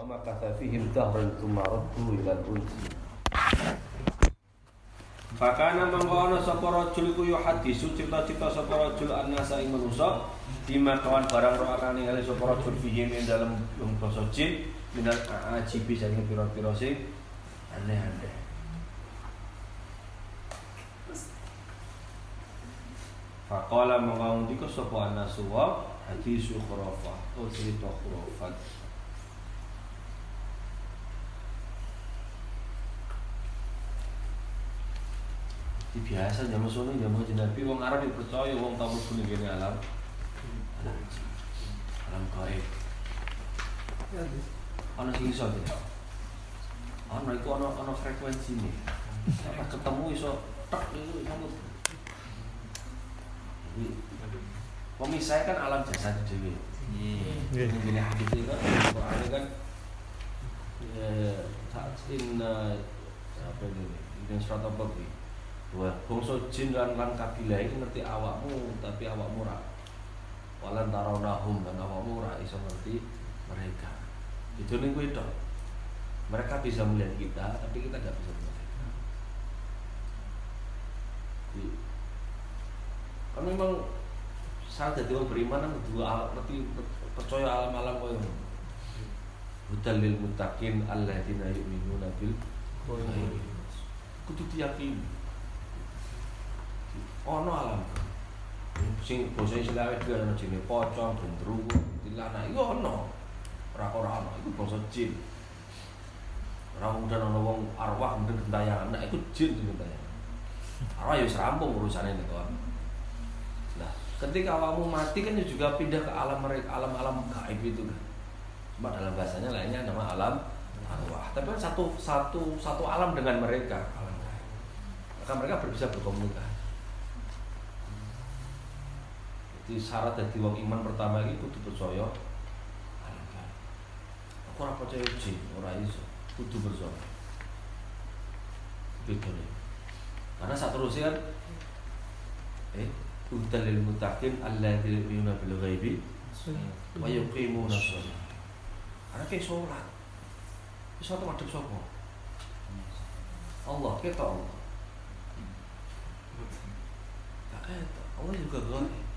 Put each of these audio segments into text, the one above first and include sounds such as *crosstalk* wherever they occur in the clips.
ومكث فيهم دهرا ثم ردوا إلى الأنس Fakana mangko ana sapa rajul iku yo hadisu cita-cita sapa rajul annasa ing manusa bima kawan barang ro akan ningali sapa rajul fihi ing dalem wong basa jin minal ajibi saking pira-pira sing aneh-aneh. Faqala mangko ndika sapa annasu wa hadisu khurafah oh cerita khurafat. Biasa zaman sono zaman Nabi wong Arab yang percaya wong tamu kuning gini alam alam gaib. Ana sing iso tidak? Ana iku ana ana frekuensi nih. Pas ketemu iso tek itu. Jadi pemisahnya kan alam jasa dewi. Nggih. Ini hadis ini kan Quran kan ya, saat inna apa ini ini surat apa ini Wah, bangsa jin lan lan kabilah iki ngerti awakmu tapi awakmu ora. Walan tarawnahum lan awakmu ora iso ngerti mereka. Itu ning kuwi tok. Mereka bisa melihat kita tapi kita tidak bisa melihat mereka. Jadi, kan memang saat jadi orang beriman kan dua al- ngerti percaya alam-alam koyo. Hudal lil muttaqin alladzina yu'minuna bil ghaib. Kudu diyakini ono alam sing basa juga ono jenenge pocong, gendruwo, tilana iku ono. Ora ora ono iku basa jin. Ora kemudian ono wong arwah kemudian gentayangan, nah iku jin sing gentayangan. Arwah ya wis rampung urusane nek kon. Nah, ketika awakmu mati kan juga pindah ke alam mereka, alam-alam gaib itu kan. Cuma dalam bahasanya lainnya nama alam arwah. Tapi kan satu satu satu alam dengan mereka, alam. Maka mereka bisa berkomunikasi. Jadi syarat dari wong iman pertama iki kudu percaya. Aku ora percaya jin, ora iso. Kudu percaya. Beda nih. Karena saat terusnya kan eh udal lil muttaqin alladzina yu'minuna bil ghaibi wa yuqimuna shalah. Karena kayak sholat. Sholat madhep sapa? Allah, kita Allah. Tak. Allah juga gaib.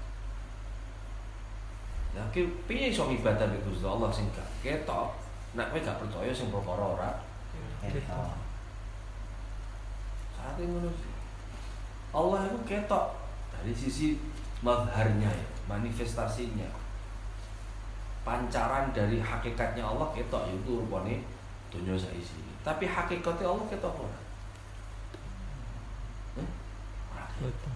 Ya ki piye iso ibadah mek Gusti Allah sing gak ketok. Nek kowe gak percaya sing perkara ora ketok. Saat ini ngono sih. Allah itu ketok dari sisi mazharnya ya, manifestasinya. Pancaran dari hakikatnya Allah ketok itu rupane dunia saisi. Tapi hakikatnya Allah ketok ora. Ketok.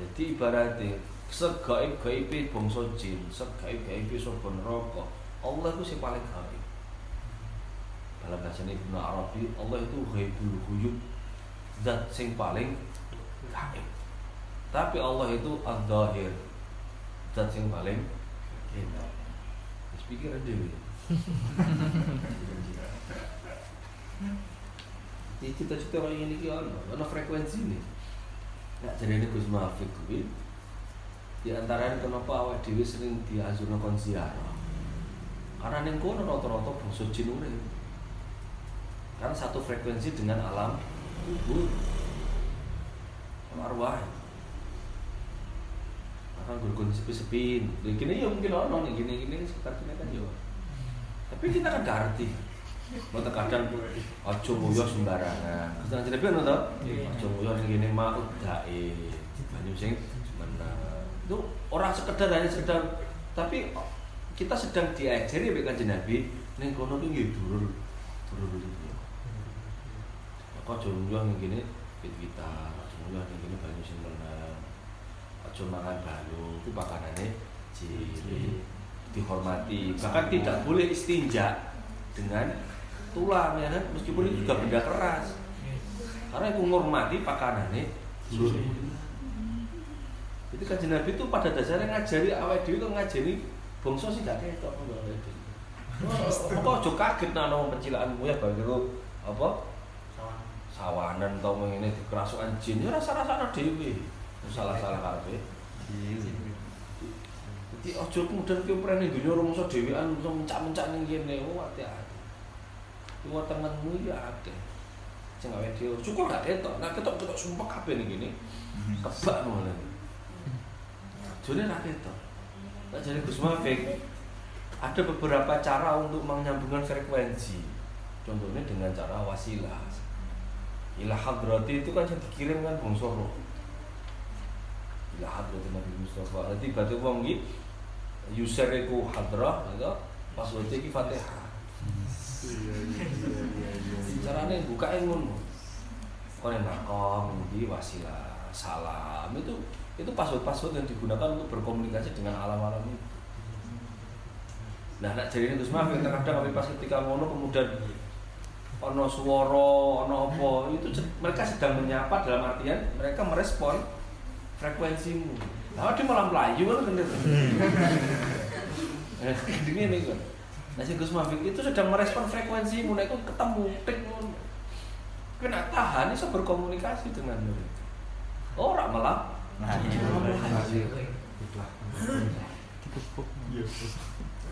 Jadi ibaratnya segaib-gaibe bangsa jin, segaib-gaibe sapa neraka. Allah itu sing paling gaib. Dalam bahasa Ibnu Arabi, Allah itu ghaibul ghuyub. Zat sing paling gaib. Tapi Allah itu al-zahir. Zat sing paling enak. Wis pikir dhewe. Jadi cita-cita orang ini ono, ono frekuensi nih. Nek jarene Gus Mahfud kuwi di antara kenapa awak dhewe sering diazurno kon ziarah. Karena ning kono rata-rata bangsa jin urip. Karena satu frekuensi dengan alam kubur. Sama arwah. Akan gurgun sepi-sepi. Ya gini ya mungkin ono nih gini-gini sekitar kini kan ya. Tapi kita kan gak ngerti. Mau kadang ojo nguyo sembarangan. Terus jadi to? Ojo nguyo ning kene mah udae. Banyu sing bener. Itu orang sekedar hanya sekedar tapi kita sedang diajari mek Kanjeng Nabi ning kono ki nggih. Maka ojo nguyo ning kene wit-witan, ojo nguyo ning kene banyu sing bener. Ojo mangan banyu, itu makanannya jin dihormati. Bahkan tidak boleh istinja dengan tulang ya kan meskipun itu juga benda keras karena itu menghormati pakanannya jadi kan Nabi itu pada dasarnya ngajari awal dhewe kok ngajari bangsa sih gak ketok kok awake dhewe *laughs* kok aja kaget nang wong pencilakanmu ya bagi itu apa sawanan tau ngene dikerasukan jin ya rasa-rasane dhewe salah-salah karepe Jadi ojo kemudian kowe prene dunya rumangsa dhewean iso mencak-mencak kene. Oh hati-hati. Luar temenmu ya. Sing gawe dhewe. Syukur gak ketok. Nah ketok-ketok sumpah kabeh ning kene. Kebak ngono. Jone ra ketok. Nah jadi Gus Mafik ada beberapa cara untuk menyambungkan frekuensi. Contohnya dengan cara wasilah. Ilah hadrati itu kan yang dikirim kan bangsa roh. Ilah hadrati Nabi Mustafa. Jadi batu wong iki user iku hadrah gitu. Password iki Fatihah. Carane buka ngono. Kowe makom iki wasilah, salam itu itu password-password yang digunakan untuk berkomunikasi dengan alam-alam itu. Nah, nak jadi itu semua kadang kami pas ketika ngono kemudian ono suara, ono apa, itu mereka sedang menyapa dalam artian mereka merespon frekuensimu. Nah, dia malah melayu kan kan itu. Ini nih kan. Nah, si Gus Mafik itu sedang merespon frekuensimu, nah itu ketemu, tik. Kena tahan, bisa berkomunikasi dengan murid. Orang malah Nah,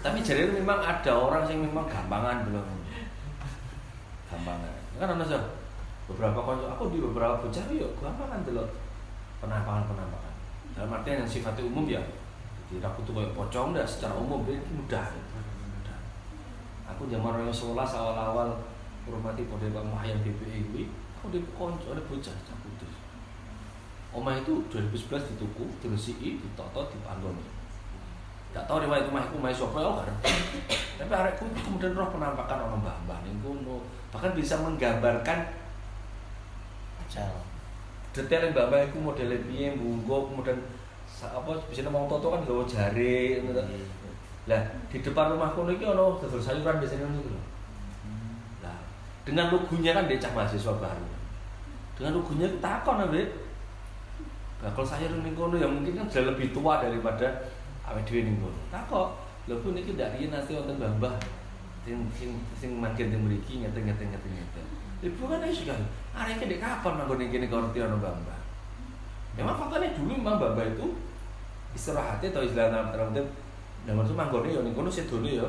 Tapi jadi memang ada orang yang memang gampangan belum. Gampangan. Kan ana sih beberapa konco aku di beberapa bocah yo gampangan delok penampakan-penampakan. Dalam artian yang sifatnya umum ya. Jadi aku tuh kayak pocong dah secara umum dia mudah. mudah. Aku zaman orang sekolah awal-awal hormati pada Pak Mahyan BPI aku di konco ada bocah. Omah itu 2011 dituku, diresiki, ditoto, dipanggoni. Gak tahu riwayat rumah itu main sopo ya kan. *coughs* Tapi arekku itu kemudian roh penampakan orang mbah-mbah ning kono. Bahkan bisa menggambarkan Jal. detail mbah-mbah itu model piye mbunggo kemudian apa bisa ngomong toto kan gawa jari ngono to. Lah di depan rumah kono iki ono dodol sayuran biasanya ngono iku lho. Lah dengan lugunya kan dia cah mahasiswa baru. Dengan lugunya takon ambek bakal sayur ning kono yang mungkin kan sudah lebih tua daripada awake dhewe ning kono. Takok, lho pun iki ndak riyen nanti wonten mbah-mbah sing sing sing mangkin teng mriki ngeten ngeten. Ibu kan iso kan, arek iki dek kapan manggon ning kene kok ono mbah-mbah. Memang faktanya dulu memang mbah-mbah itu istirahatnya atau istilahnya terang-terang dan maksud manggone ya ning kono sedone ya.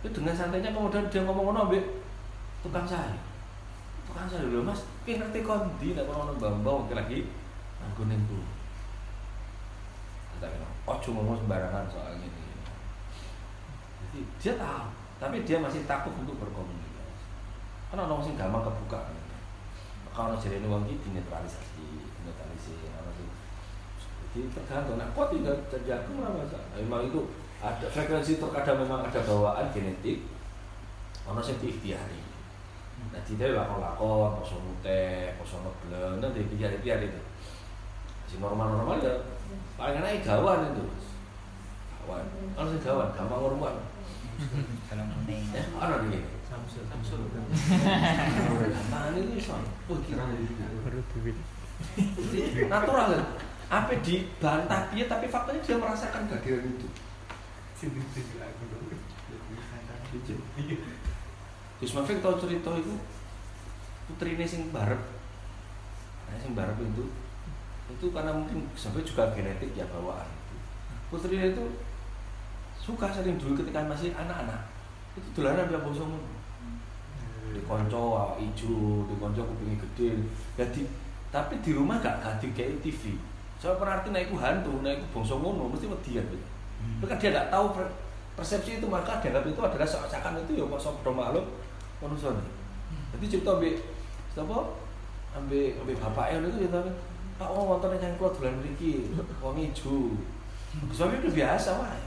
Itu dengan santainya kemudian dia ngomong-ngomong ambek tukang sayur. Tukang sayur lho Mas, ki ngerti kondi nek ono mungkin lagi ning kono. Kata bilang, ojo ngomong sembarangan soal ini. Jadi dia tahu, tapi dia masih takut untuk berkomunikasi. Karena orang sing gampang kebuka. Kalau jadi uang ini dinetralisasi, dinetralisasi, orang sing jadi tergantung. Nah, kok tidak terjadi apa masalah. Memang itu ada frekuensi terkadang memang ada bawaan genetik, orang sing diikhtiari. Nah, tidak lakon-lakon, kosong mute, kosong ngebleng, nanti biar-biar itu. Si normal-normal ya paling enak gawan itu. Gawan. Kalau sing gawan, gampang ngurungan. Kalau kuning. Ya, ana iki. Samsul. Samsul. Gampang itu iso. Oh, kira baru duit natural kan. Apa dibantah dia tapi faktanya dia merasakan kehadiran itu. Gus Mafik tahu cerita itu putrinya sing barep. Nah, sing barep itu itu karena mungkin sampai juga genetik ya bawaan. Putrinya itu suka sering dulu ketika masih anak-anak itu dolanan dia bosong di konco ijo, di konco kupingnya gede. Jadi tapi di rumah gak gak kayak TV. Soalnya penarti naikku hantu, naikku bongso ngono, mesti wedi kan. Tapi kan dia gak tahu per- persepsi itu maka dianggap itu adalah seakan itu ya kok makhluk manusia. Jadi cerita ambek sapa? Ambek ambek bapaknya itu tapi Pak oh wonten yang keluar dolan mriki, wong ijo. Soalnya itu biasa wae.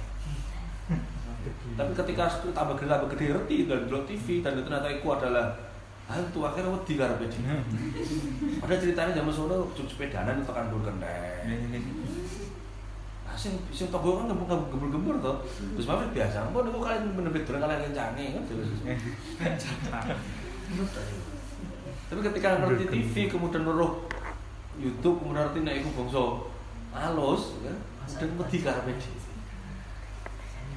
Tapi ketika tambah gede tambah gede reti dan delok TV dan ternyata itu adalah hantu akhirnya wedi karepe dia. Ada ceritanya zaman sono juk sepedanan itu kan dur kendek. Sing sing tonggo kan gembur gembur gembur to. Terus malah biasa, mbok niku kalian durung kalian kencane kan terus. *laughs* Tapi ketika ngerti TV kemudian nuruh YouTube kemudian ngerti nek iku bangsa halus kan, kemudian wedi karepe.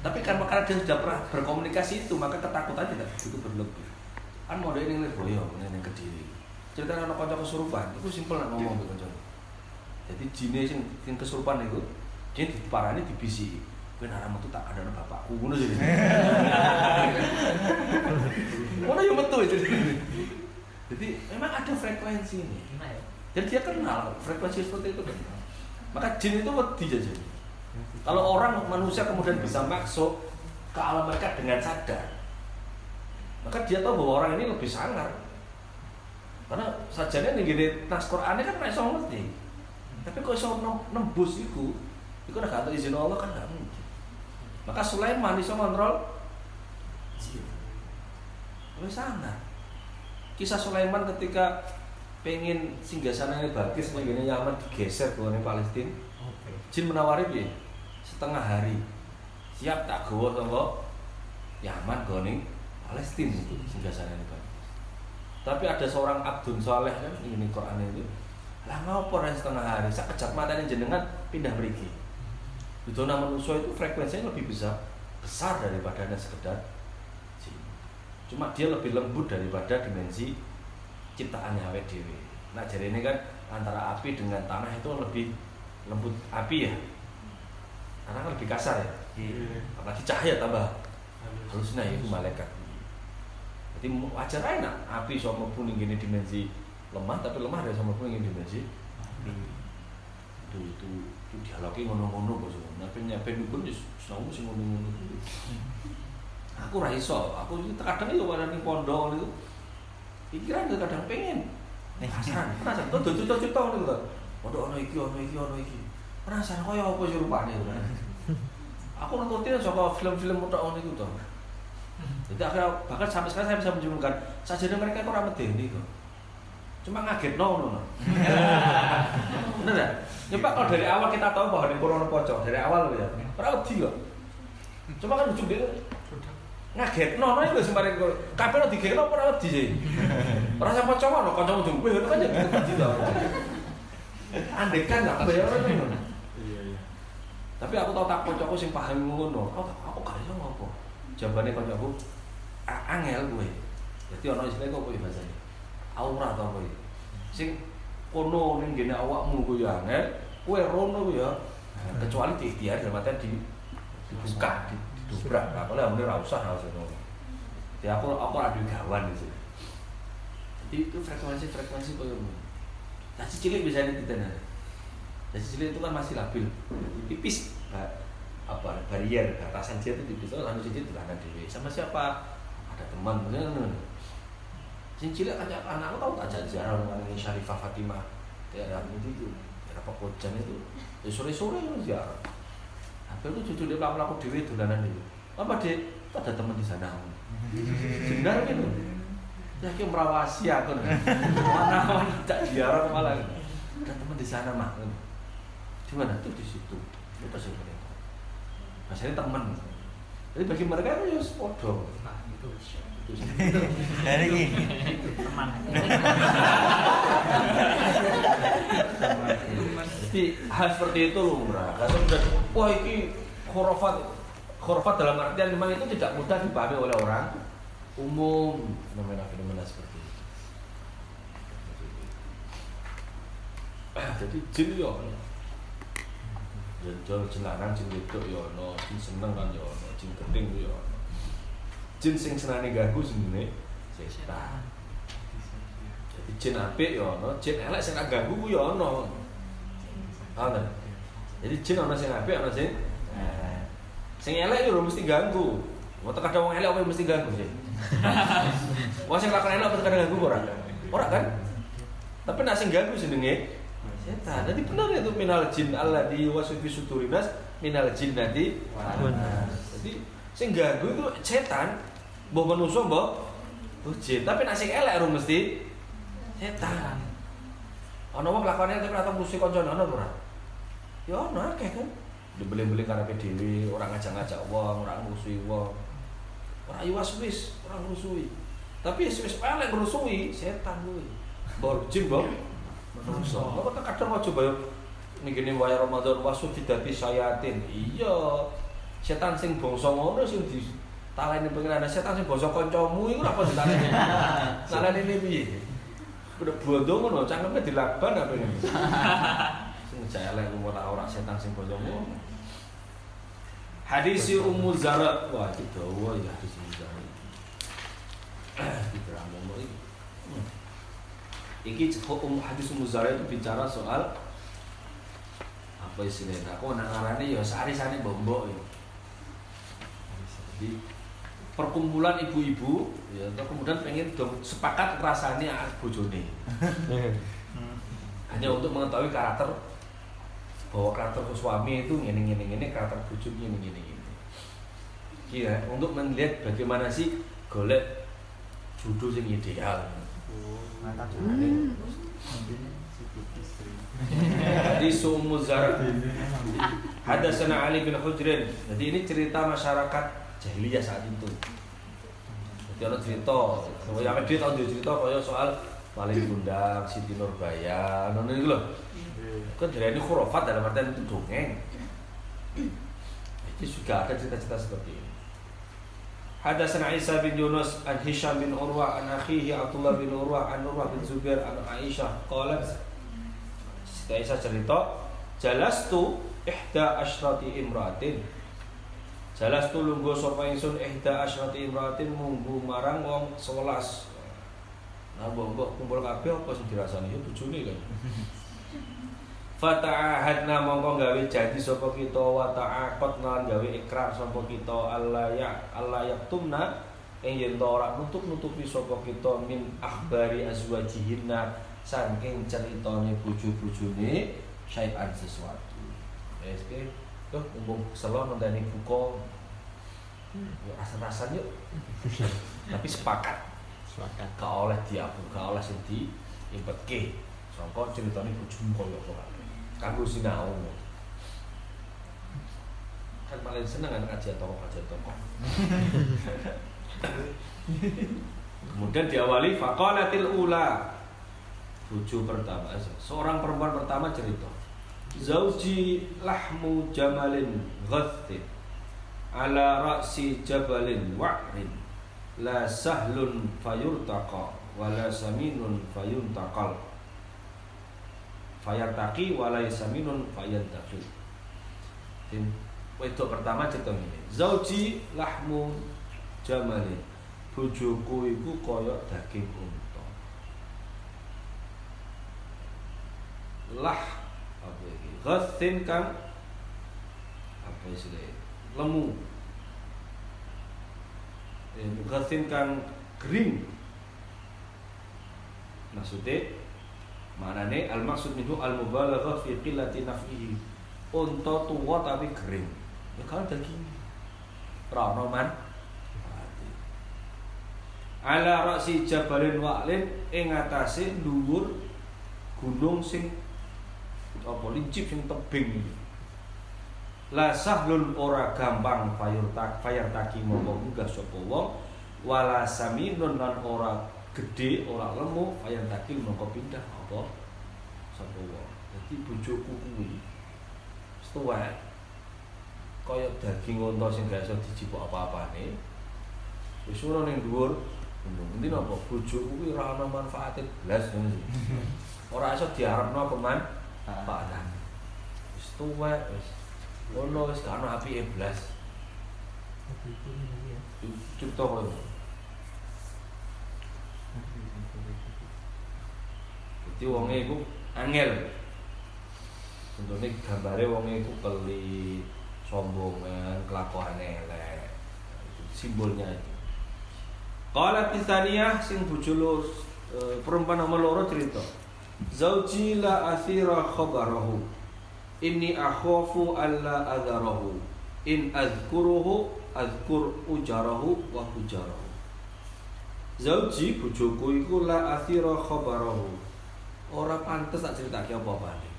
Tapi kan karena dia sudah pernah berkomunikasi itu, maka ketakutan tidak begitu berlebih. Kan mau ini Lirboyo, ini kediri. Cerita anak kanca kesurupan, itu simpel nak ngomong tuh kanca. Jadi jine sing, sing kesurupan itu, Jin diparani dibisi. Kowe nek ora metu tak kandhane bapakku ngono jadi. *laughs* Ngono yo metu jadi. Jadi memang ada frekuensi ini. Dan dia kenal frekuensi seperti itu kenal. Maka jin itu wedi jajan. Kalau orang manusia kemudian bisa masuk ke alam mereka dengan sadar, maka dia tahu bahwa orang ini lebih sangar. Karena sajane nih gini nas Quran kan nggak iso ngerti. Tapi kok iso nem- nembus itu, itu udah kata izin Allah kan nggak mungkin. Maka Sulaiman iso kontrol jin. Lebih sangar. Kisah Sulaiman ketika pengen singgasananya Balkis menggini Yaman digeser ke Palestina Jin menawari piye? Setengah hari. Siap tak gawa sangka Yaman gone Palestina itu singgasananya Balkis. Tapi ada seorang Abdun Soleh kan ini Quran itu. Lah ngopo setengah hari? Sak kejap matanya jenengan pindah mriki. Itu manusia itu frekuensinya lebih besar besar daripada hanya sekedar jin. Cuma dia lebih lembut daripada dimensi ciptaannya awet dewi. Nah jadi ini kan antara api dengan tanah itu lebih lembut api ya. Karena kan lebih kasar ya. Apalagi cahaya tambah halusnya itu malaikat. Jadi wajar aja nak api sama pun gini dimensi lemah tapi lemah dari sama pun gini dimensi itu itu itu dialognya ngono-ngono bos. Tapi nyampe dukun ya selalu sih ngono-ngono. Aku ra iso, aku itu kadang itu pada ning pondok itu pikiran tuh kadang pengen. Penasaran penasaran tuh tuh tuh tuh pondok ono iki ono iki ono iki. Penasaran kaya apa sih rupanya itu aku nontonin soal film-film udah ono itu tuh jadi akhirnya bahkan sampai sekarang saya bisa menyimpulkan saja mereka kok ramah ini kok cuma ngaget no no no *laughs* bener ya? Nyoba kalau dari awal kita tahu bahwa di Purwono Pocong dari awal loh ya pernah wedi kok. Cuma kan ujung dia ngaget no no itu sembari kok kabeh lo digekno ora wedi sih? Ora sampe cowok no kanca ujung kowe kan jadi wedi to andekan gak bayar ngono. Tapi aku tau tak kancaku sing paham ngono aku aku gak iso ngopo. Jawabane kancaku "A- angel kowe jadi ono istilah kok kowe bahasane aura to kowe sing kono ning gene awakmu kowe ya angel kowe rono ya. Nah, kecuali di ikhtiar dalam artian di dibuka di- didobrak. Nah kalau yang ora usah harus ngono jadi aku aku adu gawan di sini jadi itu frekuensi frekuensi koyo ngono nah si cilik bisa dititen nah si cilik itu kan masih labil. Tipis apa barrier batasan dia itu tipis. Oh lalu cilik itu dewi sama siapa? Ada teman ngono si cilik anak aku tahu ajak jarang dengan Syarifah Fatimah daerah itu itu daerah Pekojan itu ya sore-sore itu ziarah Hampir itu cucu dia pelaku dewi dolanan itu. Apa dek? Itu ada teman di sana. Benar gitu. Ya kayak merawasi aku. Mana mana tak ziarah malah. Ada teman di sana mah. Di mana di situ. Itu pasti mereka. Masih teman. Jadi bagi mereka itu ya podo. Itu sih. Dari ini. Jadi hal seperti itu lumrah. Kalau sudah wah ini khurafat khurafat dalam artian memang itu tidak mudah dipahami oleh orang umum fenomena-fenomena seperti itu. Jadi jin yo ono. Jelarang jin wedok yo ono, jin seneng kan yo ono, jin geting yo ono. Jin sing senane ganggu jenenge setan. Jadi jin apik yo ono, jin elek sing gak ganggu ku yo ono. Ana. Jadi jin ono sing apik ono sing. Sing elek yo ora mesti ganggu. Mau kadang wong elek apa yang mesti ganggu sih? *laughs* Wong sing lakon elek apa kadang ganggu ora? Ora kan? Tapi nek sing ganggu jenenge setan. Jadi benar itu minal jin alladzi wasufi suturinas minal wan nas. Jadi sing ganggu itu setan. Manusa mbok mbok jin. Tapi sing elek ora mesti setan. Ana wong lakone tapi ora tau musuh kancane ana ora? Ya ono akeh kan. Dibeli-beli karepe dhewe, ora ngajak-ngajak wong, ora ngrusuhi wong. Ora iwas wis, ora ngrusuhi. Tapi wis elek ngrusuhi setan kuwi. Mbok jin mbok menungso. Apa tak kadang aja bayo kene waya Ramadan wasu didati sayatin. Iya. Setan sing bangsa ngono sing di taleni pengen ada setan sing bangsa kancamu iku apa ditaleni? Taleni *laughs* piye? Udah bondo ngono, cangkeme dilaban apa ini? *laughs* Sing ngejak elek ora ora setan sing boyo ngomong. Hadis Ummu Zara, wah itu dawa ya hadis Ummu Zara. Kita ngomong iki. Iki hukum hadis Ummu Zara itu bicara soal apa istilahnya? Aku nak ngarani ya sehari-hari bombok ya. Jadi perkumpulan ibu-ibu ya atau kemudian pengen dong sepakat rasanya bojone. *laughs* Hanya untuk mengetahui karakter bahwa karakter suami itu ini ini ini karakter bojo ini ini ini iya untuk melihat bagaimana sih golek jodoh yang ideal. Di Sumu Zara Hadasana Ali bin Hujrin. Jadi ini cerita masyarakat jahiliyah saat itu. Jadi ada cerita Yang dia tahu dia cerita kaya soal Paling Gundang, Siti Nurbaya Nah ini loh Kan jadi ini khurafat dalam artian itu dongeng Jadi juga ada cerita-cerita seperti ini. Hadasana Isa bin Yunus an Hisham bin Urwah an akhihi Abdullah bin Urwah an Urwah bin Zubair an Aisyah qalat. Siti Aisyah cerita jalastu ihda asyrati imratin jalastu lungguh sapa ingsun ihda asyrati imratin munggu marang wong 11 nah mbok kumpul kabeh apa sing dirasani? Ya bojone kan. *laughs* Fata'ahadna mongko gawe janji sapa kita wa ta'aqadna gawe ikrar sapa kita Allah ya Allah yaktumna ing yen ora nutup-nutupi sapa kita min akhbari azwajihinna saking ceritane bojo-bojone syai'an sesuatu. Wes ke, tuh umpung selo ngendani buka. Ya rasa-rasan yuk. *laughs* Tapi sepakat. Sepakat. Gak oleh diaku, gak oleh sing di impetke. Sangka ceritane bojomu koyo kok. Kanggo sinau. Kan paling seneng kan kajian toko kajian toko. *laughs* Kemudian diawali faqalatil ula Buju pertama, seorang perempuan pertama cerita Zauji lahmu jamalin ghathin Ala ra'si jabalin wa'rin. La sahlun fayurtaqa Wala saminun fayuntaqal Fayartaqi wala saminun fayantaqi. Wedok pertama cerita ini. Zauji lahmu jamalin Bujuku iku koyok daging unta. Lah ghathin kang apa istilahnya lemu. Eh, ghathin kang kering maksudnya maknanya al maksud itu al mubalaghah fi qillati naf'ihi. Unta tua tapi kering ya kalau daging rano man. Ala ra'si jabalin wa'lin ing atase gunung sing apa lincip sing tebing iki. La sahlun ora gampang fayur tak fayar taki mongko munggah sapa wong wala saminun lan ora gede ora lemu fayar taki mongko pindah apa sapa wong. Dadi bojoku kuwi. Kaya daging unta sing gak iso dijipuk apa-apane. Wis ora ning dhuwur. Endi napa bojoku kuwi ora ana manfaate blas ngono. *laughs* Ora iso diharapno apa man? Padan. Wis tuwek wis. Ono wis gak ono apike blas. Cipta koyo. Dadi wonge iku angel. Tentunya gambare wonge iku pelit, sombongan, kelakuan elek. Itu simbolnya itu. Qala tisaniyah sing bojo lo e, perempuan nomor loro cerita. Zauji la athira khabarahu. Inni akhafu alla adharahu. In azkuruhu azkur ujarahu wa hujarahu. Zauji bojoku iku la athira khabarahu. Ora pantes tak critake apa-apane.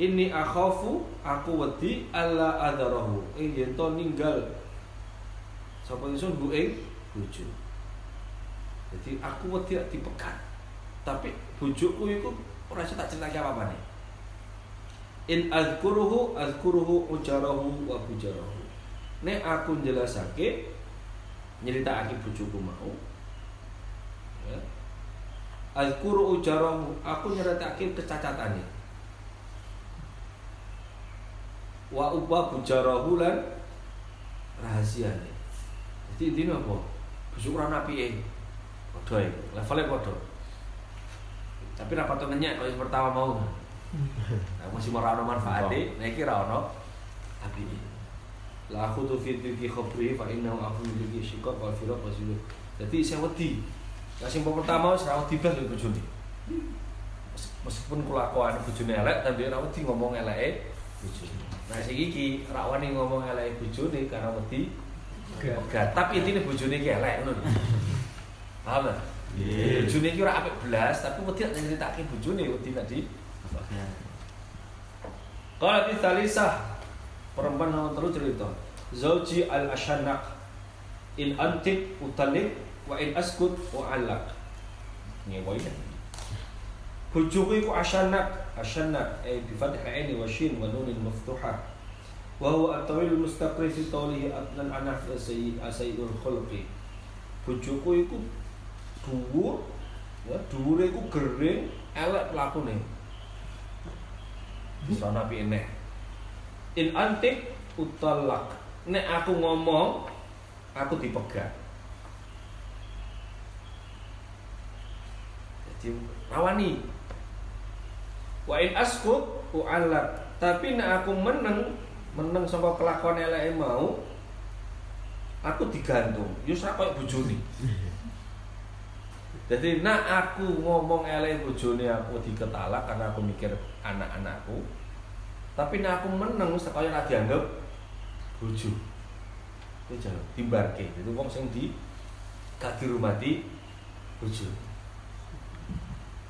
Inni akhafu aku wedi alla adharahu. Ing yen ninggal sapa ingsun bu bojo. Jadi aku wedi dipekat. Tapi bojoku iku ora tak critake apa-apane. In azkuruhu azkuruhu ujarahu wa hujarahu. Nek aku njelasake nyeritakake bojoku mau. Ya. Azkuru ujarahu, aku nyeritake kecacatane. Wa ubwa bujarahu lan rahasiane. Jadi intinya apa? Ora apike. Padha iku, levelnya padha. Tapi ra patok ngenyek kaya yang pertama mau. Nah, masih mau ono manfaate, nek iki ra ono apike. La khudu fi tilki khabri fa innahu afu tilki shiqaq wal firaq wasilu. Jadi saya wedi. Nah, sing pertama ra wedi blas lho bojone. Mes- Meskipun kelakuan bojone elek, tapi ra wedi ngomong eleke bojone. Nah, sing iki ra wani ngomong eleke bojone karena wedi pegat. Tapi intine bojone iki elek ngono lho. Paham ta? Iya. Bojone iki ora apik blas, tapi wedi nek nyritake bojone wedi nek di Kalau di Talisah perempuan nomor terus cerita Zauji al ashanak in antik utalik wa in askut wa alak Ini apa ini? Bujuku iku ashanak Ashanak eh bi fathah aini wa shin wa nunin maftuhah wa huwa at-tawil mustaqri fi tawlihi adnan anaf asayyidul khulqi Bujuku iku dhuwur ya dhuwure iku gering elek pelakune. Bisa nabi ini in antik utalak nek aku ngomong aku dipegat. Jadi rawani. Wa in askut u'alak tapi nek aku meneng meneng sama kelakuan eleke mau aku digantung. Yus ra koyo bojone *laughs* jadi nak aku ngomong elek bojone aku diketalak karena aku mikir anak-anakku. Tapi nak aku meneng wis kaya ora dianggap bojo. Itu jangan timbarke. Itu wong sing di gak dirumati bojo.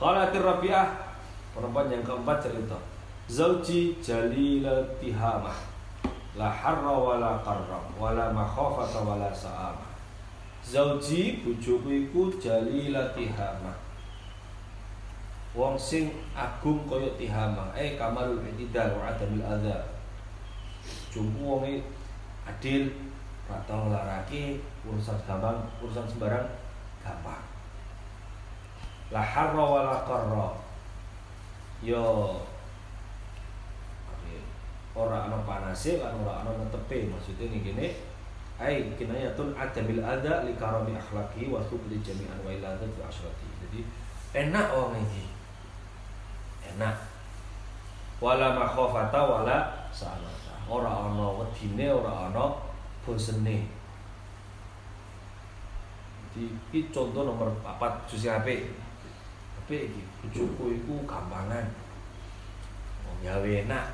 Qala Rabi'ah perempuan yang keempat cerita. Zauji jalilal tihamah. La harra wala qarra wala makhafata wala sa'amah. Zauji bojoku iku jalila tihamah. Wong sing agung kaya tihamah, eh kamalul i'tidal wa adamil adza. Jumpu wonge adil, ora tau nglarake urusan gampang, urusan sembarang gampang. La harra wala qarra. Yo ora ana panase lan ora ana netepe maksudnya nih gini ai kinayatun adabil ada li karami akhlaqi wa subli jami'an wa ila fi asyrati jadi enak orang ini. Enak. Wala makhafata wala sanata ora ana wedine ora ana bosene. Jadi iki contoh nomor 4 jus HP HP iki bojoku iku gampangan. Wong gawe enak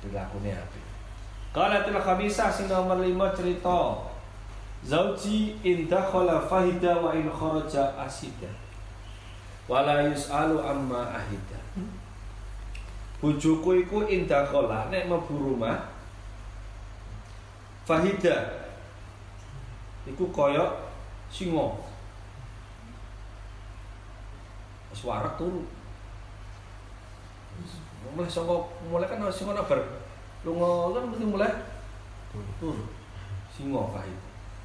dilakune HP Qalatil khabisah sing nomor 5 cerita Zauji in dakhala fahida wa in kharaja asida. Wala yus'alu amma ahida. Bojoku iku in dakhala nek mlebu rumah fahida. Iku kaya singa. Wis warak turu. Mulai saka mulai kan singa nak lunga kan mesti mulai. Turu singa fahid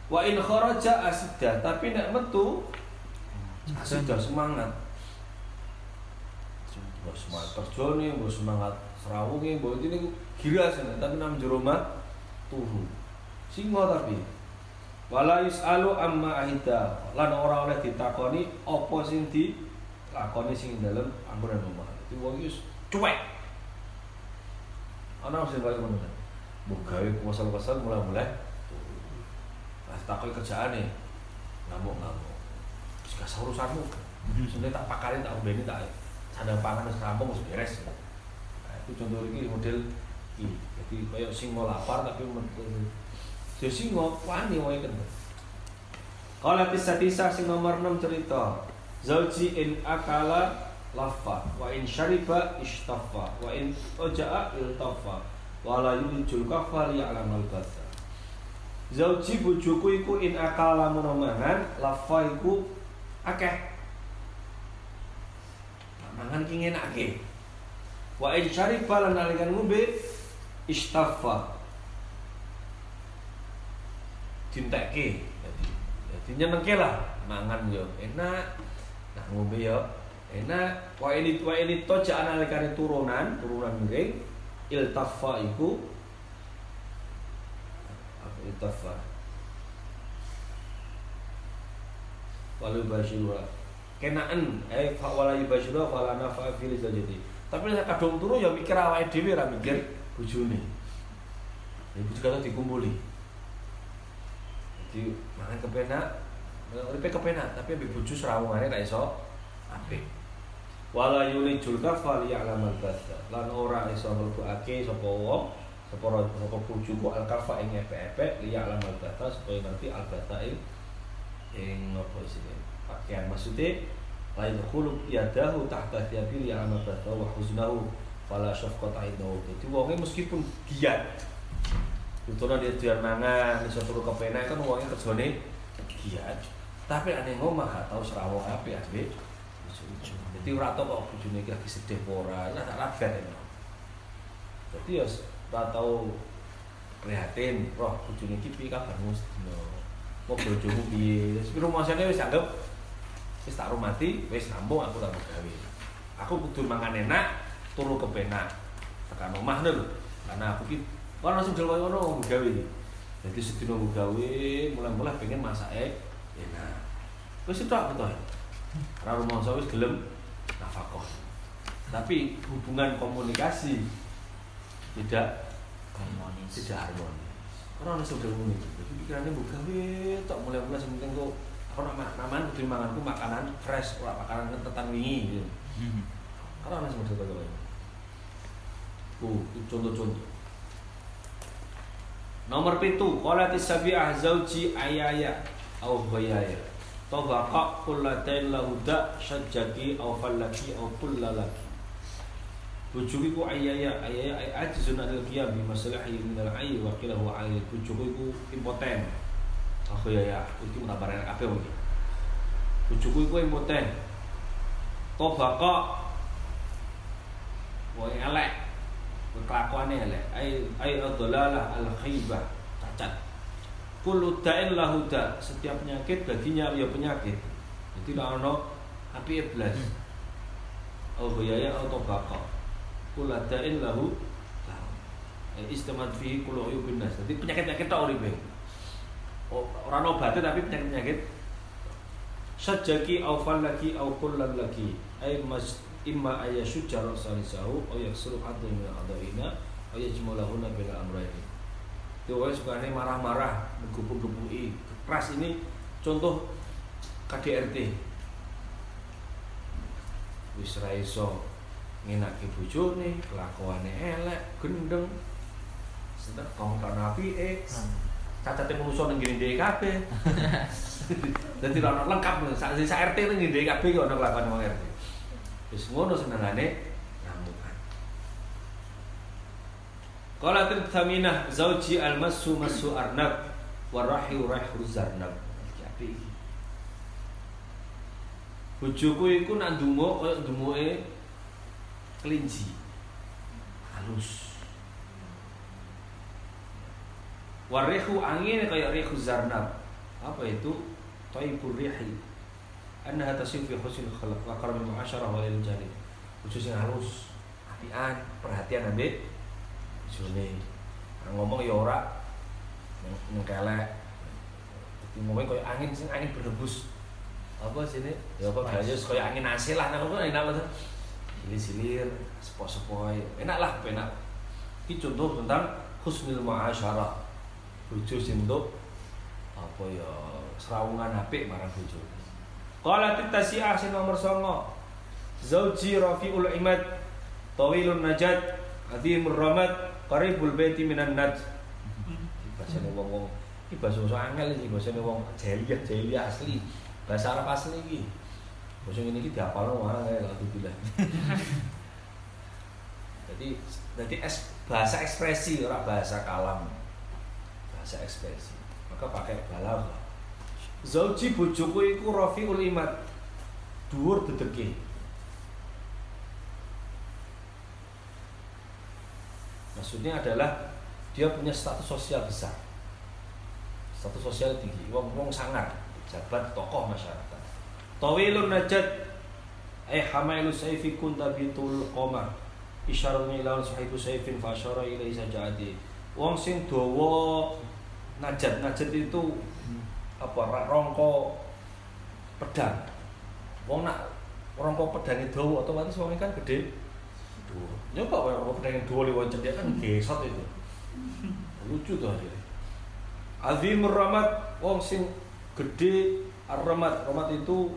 wa in kharaja asida tapi nek metu asida semangat. Mbok semangat. Kerjane mbok semangat. Serawunge mbok ini giras tapi nang jero turu. Singa tapi. Wala yusalu amma ahida. Lan ora oleh ditakoni apa sing dilakoni sing dalem anggonan omah itu wong cuek ana sing kaya ngono kan? Mbok gawe kuasal-kuasal mulai-mulai. Nah, takoi kerjaane ngamuk-ngamuk. Wis gak urusanmu. Sebenarnya tak pakarin tak umbeni tak sandang pangan wis rampung wis beres. Nah, itu contoh iki model iki. Jadi kayak singa lapar tapi Ya singa wani wae kan. Qala tisa-tisa sing nomor 6 cerita. Zauji in akala lafa wa in syariba istaffa wa in oja'a iltaffa. Wa la yulijul kafa liya'lamal bata. Zauji bojoku iku in akala mangan lafa iku akeh. Mangan ki ngenake. Wa in syariba lan nalikan ngombe istaffa dintekke. Jadi jadi nyenengke lah. Mangan yo enak. Nah ngombe yo enak wa ini wa ini toja analikane turunan turunan miring iltafa iku apa iltafa walau basyura kenaan eh wala yubasyura fala nafa fil jadi tapi nek kadung turu ya mikir awake dhewe ra mikir bojone. Ibu juga dikumpuli. Jadi mangan kepenak? Uripe kepenak tapi ambek bojo serawungane ra iso wala yulijul kafa liya'lamal basa lan ora iso mlebokake sapa wong sapa sapa bojo kok al kafa ing epek-epek liya'lamal basa supaya ngerti al basa ing ing apa isine pakaian maksudnya lain khuluq yadahu tahta thiyabi liya'lamal basa wa huznahu fala syafqata indahu jadi wongnya meskipun giat Contohnya dia jual mangan, iso turu kepenak kan wongnya kerjane giat. Tapi aneh ngomong gak tau serawong api asbe. Jadi ora kok bojone lagi sedih apa ora, tak ragat ya. Jadi ya ora tau prihatin, roh bojone iki piye kabarmu. Mau bojomu piye? Wis rumasane wis anggap wis tak rumati, wis rampung aku tak gawe. Aku kudu mangan enak, turu kepenak. Tekan omah lho. Karena aku ki Orang langsung kono wong gawe. Jadi sedina gawe, mulai-mulai pengen masake enak. Wis itu aku toh. Ora rumangsa wis gelem nafkah. Tapi hubungan komunikasi tidak harmonis tidak harmonis. Karena ana sudah ngene. Jadi pikirannya gawe tok mulai-mulai sing penting kok aku nama kudu manganku makanan fresh, ora makanan tetan wingi gitu. Karena ana sing sudah. Uh, itu contoh-contoh. Nomor pitu, qalatis sabi'ah zauji ayaya au ghayaya. Tabaqa kullatain lahu da syajjaki au fallaki au kullalaki. Bujuki ku ayaya ayaya ay ajzun anil qiyam bi masalahi min al ayy wa qila huwa ayy. Bujuki ku impoten. Aku ya ya, iki mutabaran apa iki? Bujuki ku impoten. Tabaqa Wah elek kelakuannya elek ai ai adlalah al khibah cacat kullu da'in lahu da. Setiap penyakit baginya ya penyakit. Jadi ora ono api iblis. Au bayaya atau baqa kullu da'in lahu istimat fi kullu uyubin nas. Jadi penyakit-penyakit tak uripe. Ora ono obatnya tapi penyakit-penyakit. Sajaki au fallaki au kullal laki. Ai mas imma ayashujja rasalisahu aw yaksuru hadda min adaina aw yajmalahuna bil amrayni. Itu wae sukane marah-marah, menggebu-gebui. Keras ini contoh KDRT. Wis ra iso ngenake bojone, kelakuane elek, gendeng. Sedek kong kan apike. Cacate manusa ning ngene dhewe kabeh. *laughs* Dadi lengkap sak RT ning ngene dhewe kabeh kok ana kelakuan wong RT. Wis ngono senengane Qala tsaminah zauji al-masu masu arnab wa rahi rahu zarnab. Iki. Bojoku iku nak ndonga kaya ndongoe kelinci. Halus. Warehu angin kayak rehu zarnab. Apa itu? Taibur rihi. Annaha tasif fi husnil khalq wa karamil mu'asyarah wa lil jari. Khususnya halus, apian, perhatian ambek bojone. Ngomong ya ora nengkelek. Dadi ngomong kayak angin sing angin berhembus. Apa sini? Ya apa gayus kayak angin asil lah nang enak banget. Silir-silir, sepoi-sepoi. Enak lah, enak. Ini contoh tentang husnul mu'asyarah. Bojo sing apa ya serawungan apik marang bojo. Qala tasi'ah sing nomor 9. Zauji rafi'ul imad tawilun najat adhimur ramad qaribul baiti minan nad. Bahasane wong-wong iki bahasa bahasa angel iki bahasane wong jahiliyah jahiliyah asli. Bahasa Arab asli iki. Bahasa ini iki diapalno kae lagu bilang. Jadi jadi es, bahasa ekspresi ora bahasa kalam. Bahasa ekspresi. Maka pakai balaghah. Zauji bojoku iku rafiul imad. Dhuwur dedeke. Maksudnya adalah dia punya status sosial besar. Status sosial tinggi, wong wong sangar, jabat tokoh masyarakat. Tawilun najat Eh hamailu sayfi kunta bitul qamar. Isyaratnya ila sahibu sayfin fa asyara ilaihi sajati. Wong sing dawa najat najat itu apa rongko pedang. Wong nak rongko pedang itu dawa otomatis wong kan gede. Dhuwur. Nyoba wae rongko pedang dawa liwat cedek kan gesot itu. Lucu tuh akhirnya. Azimur ramat wong sing gede ar-ramat. Ramat itu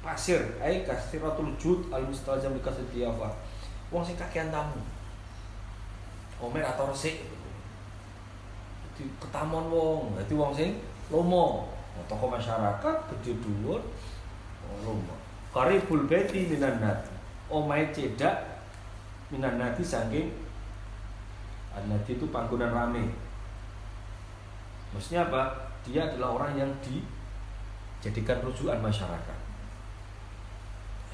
pasir, ai kasiratul jud al mustajam bi kasri diafa. Wong sing kakean tamu. Omer atau resik. Jadi ketamon wong, dadi wong sing lomo. Oh, tokoh masyarakat gede dhuwur oh, lomo. Qaribul baiti minan nati. Omahe cedak minan nati saking An-nati itu panggonan rame. Maksudnya apa? Dia adalah orang yang dijadikan rujukan masyarakat.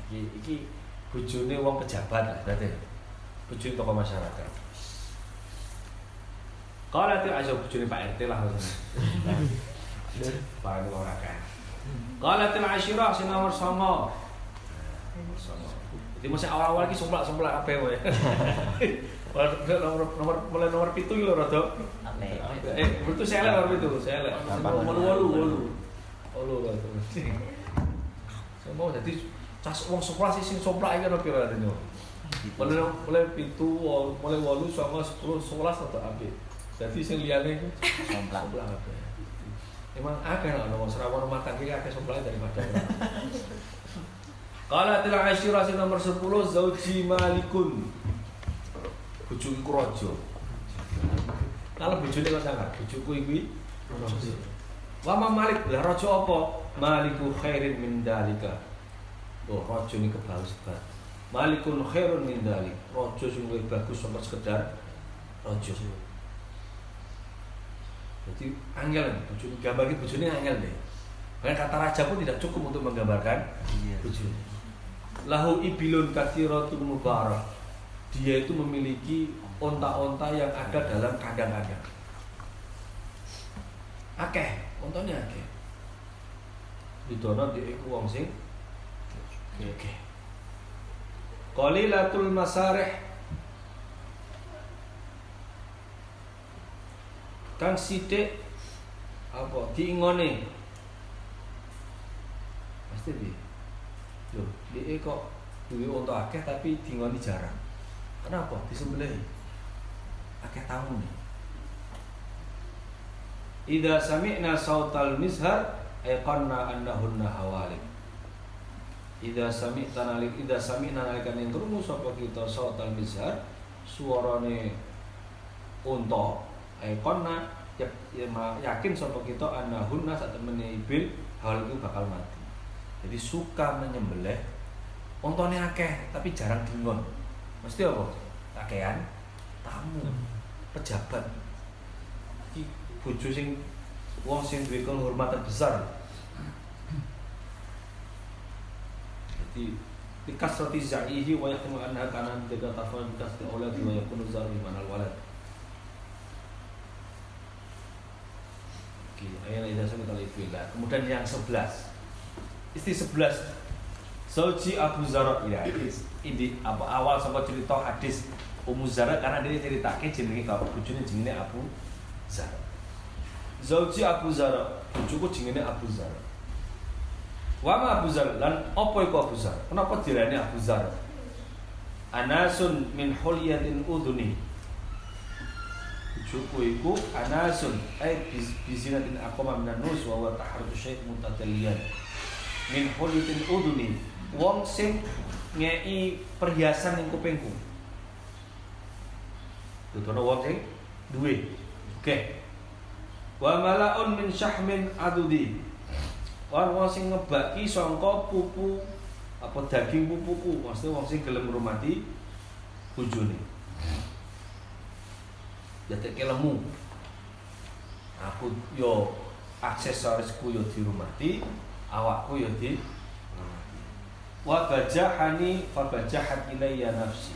Iki, iki wong pejabat lah berarti. Bojone tokoh masyarakat. Kalau nanti aja bojone Pak RT lah. Pak RT orang kan. Kalau nanti asyirah sing nomor sama. Nomor. Jadi masih awal-awal ki somplak-somplak apa ya? nomor nomor mulai nomor pitu lho rada Aneh. Eh, itu saya lek nomor itu, saya lek. Gampang. Nomor. Wolu lah terus. Saya mau jadi cas wong sekolah sih sing somplak iki ono pira dene. Mulai mulai pitu, wol- mulai wolu sama sepuluh, sebelas atau apik. Jadi sing liyane iku Somplak. somplak kabeh. Emang akeh lah nomor serawan rumah tangga iki akeh somplak daripada *laughs* orang. Qala til asyira sing nomor 10 zauji malikun. Bojoku raja. Kalau bojone kok sangat, bojoku iki raja. Wa ma malik, lah raja apa? Maliku khairin min dalika. Oh, raja ini kebagus banget. Malikun khairun min dalik. Raja sing luwih bagus sama sekedar raja. Jadi angel bojone gambar iki bojone angel deh. Bahkan kata raja pun tidak cukup untuk menggambarkan Iya. bojone. Lahu ibilun kathiratun mubarak. Dia itu memiliki onta-onta yang ada dalam kandang-kandang. Akeh, ontanya akeh. Didono dia iku wong sing oke. Qalilatul masarih Kang sidik apa diingone pasti di Loh, dia kok duwe unta akeh tapi dingoni jarang. Kenapa? Disembelih. Akeh tamu nih. Idza sami'na sautal mizhar ayqanna annahunna hawalik. Idza sami'ta nalik idza sami'na nalikan yang krungu sapa kita sautal mizhar suarane unta ayqanna ya, ya, yakin sapa kita annahunna sak temene ibil hal itu bakal mati. Jadi suka menyembelih ontone akeh tapi jarang dingon. Mesti apa? Kakean tamu, pejabat. Iki bojo sing wong sing duwe kehormatan besar. Jadi bikas roti za'ihi wa yakunu anha kana jaga tafal bikas auladi wa yakunu zaru manal walad. Oke, ayat saya kita Kemudian yang 11 istri sebelas Zauji Abu Zara ya ini apa awal sama cerita hadis Ummu Zara karena dia ceritake jenenge kalau bojone jenenge Abu Zara Zauji Abu Zara bojoku jenenge Abu Zara Wama Abu Zara lan apa iku Abu Zara kenapa dirani Abu Zara Anasun min hulyatin udhuni. Bojoku iku anasun ay bizinatin aqama minan nus wa wa taharru syai' mutataliyan min hulitin uduni wong sing ngei perhiasan ning kupingku Dudono wong sing duwe. Oke. Wa malaun min syahmin adudi. Wong wong sing ngebaki sangka pupu apa daging pupuku. Maksudnya wong sing gelem ngurmati bojone. Jateke lemu. Aku yo aksesorisku yo dirumati awakku ya di wa bajahani fa bajahat ilayya nafsi.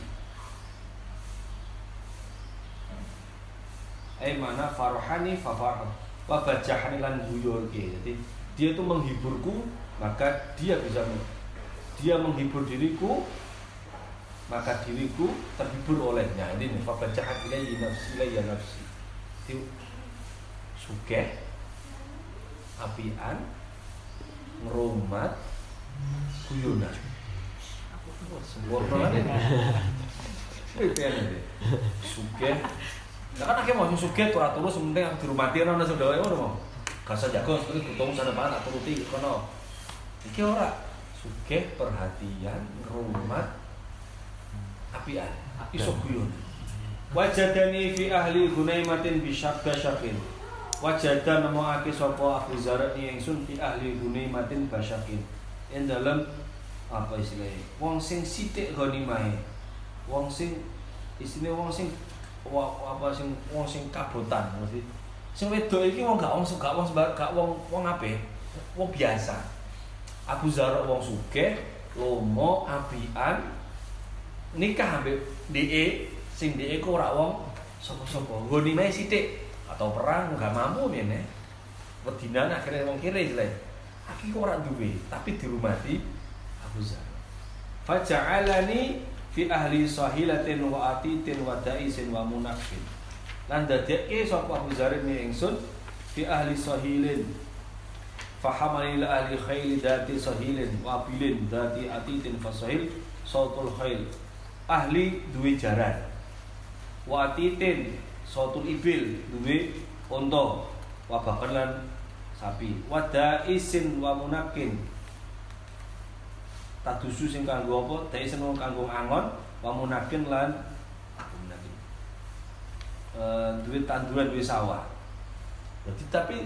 Eh mana farhani fa farhat wa bajahani lan guyurke. Jadi dia itu menghiburku maka dia bisa dia menghibur diriku maka diriku terhibur olehnya. Ini nih fabajahat ilayya nafsi ilayya nafsi. Itu sugeh apian ngerumat Wah, sempurna itu ya nih sugeh Nah kan akhirnya mau sugih turah turu sementing aku dirumati ana nang sedawa ngono mau. Gak usah jago seperti ketemu sana tak turuti kono. Iki ora sugih perhatian ngrumat apian iso guyon. Wajadani fi ahli Gunaimatin bi syabda syakin. Wajada nemokake sapa Abu Zar ni ingsun fi ahli Gunaimatin basyakin. Ing dalam apa istilahnya? Wong sing sithik ghanimahe. Wong sing isine wong sing apa sing wong sing kabotan mesti. Sing wedok iki wong gak wong gak wong gak wong wong apik. Wong biasa. Abu Zar wong sugih, lomo, apian, nikah ambek DE sing DE ku ora wong sapa-sapa. Gonimae sithik atau perang nggak mampu mene. Wedinan akhirnya wong kiri jelek. Aki kok ora duwe, tapi dirumati Abu Zar. Faja'alani fi ahli sahilatin wa atitin wa da'isin wa munafin. Lan dadekke sapa Abu Zar ni ingsun fi ahli sahilin. Fahamani ila ahli khayli dati sahilin wa abilin dati atitin fasahil sautul khayl. Ahli duwe jaran. Wa atitin sautul ibil duwe unta wa bahkan sapi. Wa da'isin wa munakin. Tadusu sing kanggo apa? Dai sing kanggo angon wa munakin lan munakin. Eh duwe tanduran duwe sawah. Jadi tapi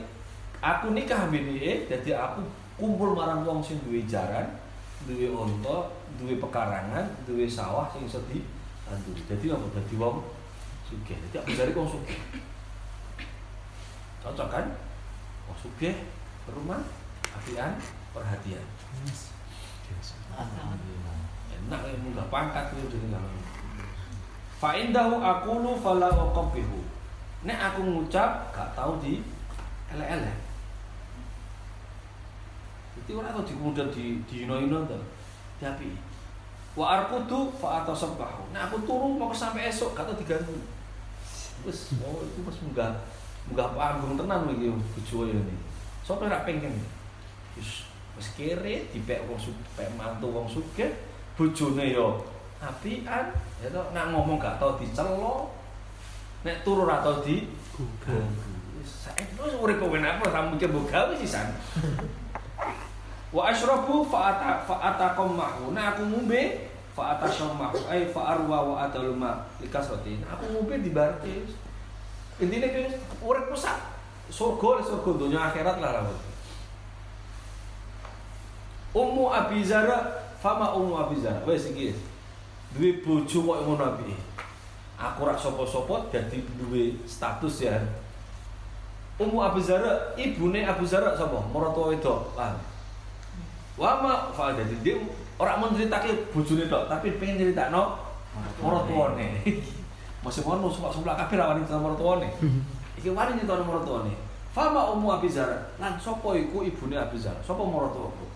aku nikah dia jadi aku kumpul marang wong sing duwe jaran duwe unta duwe pekarangan duwe sawah sing iso ditanduri. Jadi apa? Dadi wong sugih. Jadi aku jare wong sugih. Cocok kan wong sugih rumah apian perhatian. Enak ya munggah pangkat itu jadi nggak fa indahu aqulu fala uqabbihu. Nek aku ngucap gak tahu di elek-elek. Itu ora tau di kemudian di di ino-ino to tapi wa arkutu fa atasabbahu. Nek aku turu mau sampai esok gak tau diganti. Wis oh itu pas munggah munggah panggung tenan iki bojo ini. Sapa ora pengen? Wis wis kere dipek wong supek mantu wong sugih bojone yo apian. Ya to nak ngomong gak tau dicelo. Nek turu ora tau di saiki wis urip kok enak apa ra mikir mbok gawe sisan. Wa asyrabu fa ata fa ataqam mahu nah aku ngombe fa atashammahu ai fa arwa wa adalma likasrati aku ngombe di barte intine ki urip pusat surga surga dunia akhirat lah lah Ummu Abi Zara fama Ummu Abi Zara wes iki. Duwe bojo kok ngono apike aku rak sapa-sapa dadi duwe status ya. Ummu Abi Zara ibune Abu Zara sapa? Maratuwa wedok lah wama fa dadi dia ora mau ceritake bojone tok tapi pengen critakno maratuwane masih mau sumpah sumpah kabeh ra wani sama maratuwane iki wani nyritano maratuwane fama Ummu Abi Zara lan sapa iku ibune Abi Zara sapa maratuwaku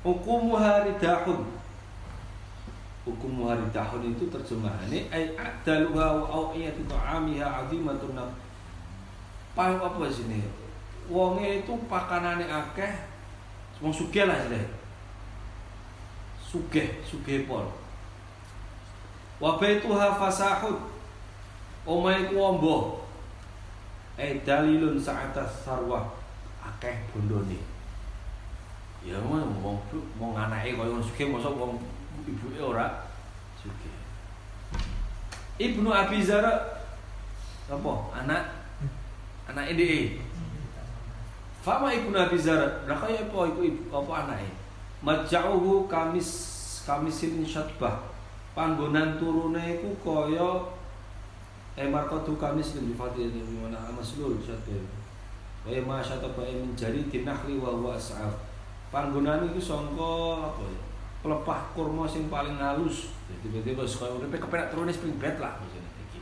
Hukum haridahun. Hukum haridahun itu terjemahannya ay adaluha wa awiyatu ta'amiha azimatun nam. Paham apa sini? Wonge itu pakanane akeh. Wong sugih lah istilahnya. Sugih, sugih pol Wa baituha fasahud Omai ku ombo Eh dalilun sa'atas sarwah. Akeh bondone. Ya mau wong wong anake kaya ngono sugih mosok wong ibuke ora sugih. Ibnu Abi Zara apa? Anak? Anak ini Fama Ibnu Abi Zara lah kaya apa ibu apa anake? Majauhu kamis kamisin syatbah panggonan turune iku kaya eh marqatu kamis bin fatil di mana amaslul syatbah wa ma syatbah min jari dinahli wa huwa as'af. Panggonan itu sangka apa ya pelepah kurma sing paling halus. Jadi tiba-tiba suka uripe kepenak turune spring bed lah maksudnya iki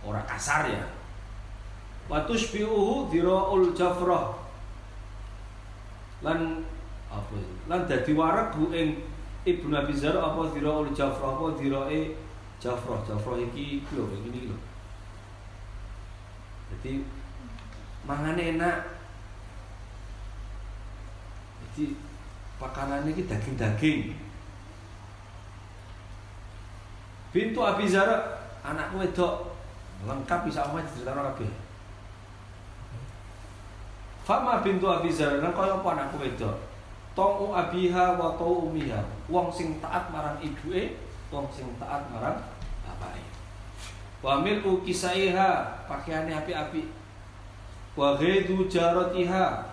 ora kasar ya. Wa tushbihu dhira'ul jafrah. Lan apa itu? Lan dadi waregu ing Ibnu Abi Zar apa ul Jafrah apa dirae Jafrah. Jafrah iki lho, iki lho. Jadi mangane enak. Jadi pakanannya iki daging-daging. Bintu Abi Zar anakku wedok lengkap bisa omah diceritakan kabeh. Fama bintu Abi Zar nang kaya apa anakku wedok? Tau abiha wa tau umiha. Wong sing taat marang ibuke, wong sing taat marang bapake. Wa milku kisaiha, pakaiane api-api. Wa ghaidu jaratiha.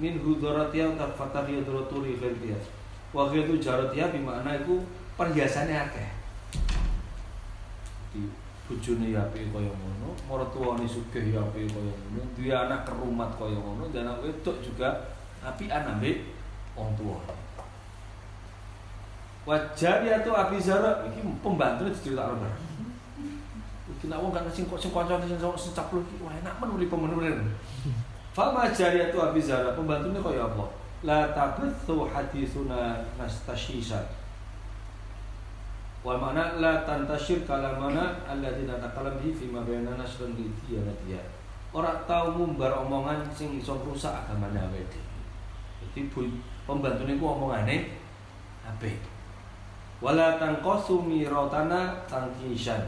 Min hudharatiha tafatar yadraturi ghairiha. Wa ghaidu jaratiha bimakna iku perhiasane akeh. Bojone ya apik kaya ngono, maratuwane sugih ya apik kaya ngono, duwe anak kerumat kaya ngono, dan anak wedok juga apian ambek wong tuwa. Wajar ya tuh Abi Zara iki pembantu diceritakno bar. Iki nak wong kan sing kok sing kancane sing sing capluk iki wah enak men uripe menulen. Fama jariyatu Abi Zara pembantune kaya apa? La tabthu hadithuna nastashisha Wal makna la tantashir kalamana alladzina takalam bihi fima bainana nasran li diyanatiya. Ora tau ngumbar omongan sing iso rusak agamane awake dhewe. Dadi pembantune ku omongane apik. Wala tanqasu miratana tangkishan.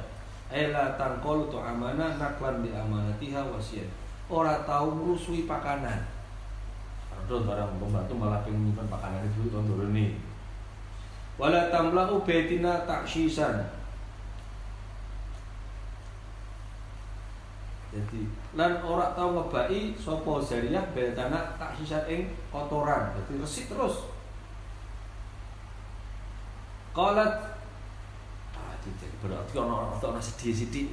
Ela tangqalu tu amana naklan di amanatiha wasiyan. Ora tau ngrusui pakanan. Terus barang pembantu malah pengen nyimpen pakanan itu tahun dulu nih wala tamlahu baitina takshisan jadi lan ora tau ngebaki sapa zariyah baitana takshisan ing kotoran. Jadi resik terus. Qalat ah titik berarti ana ana sedih-sedih.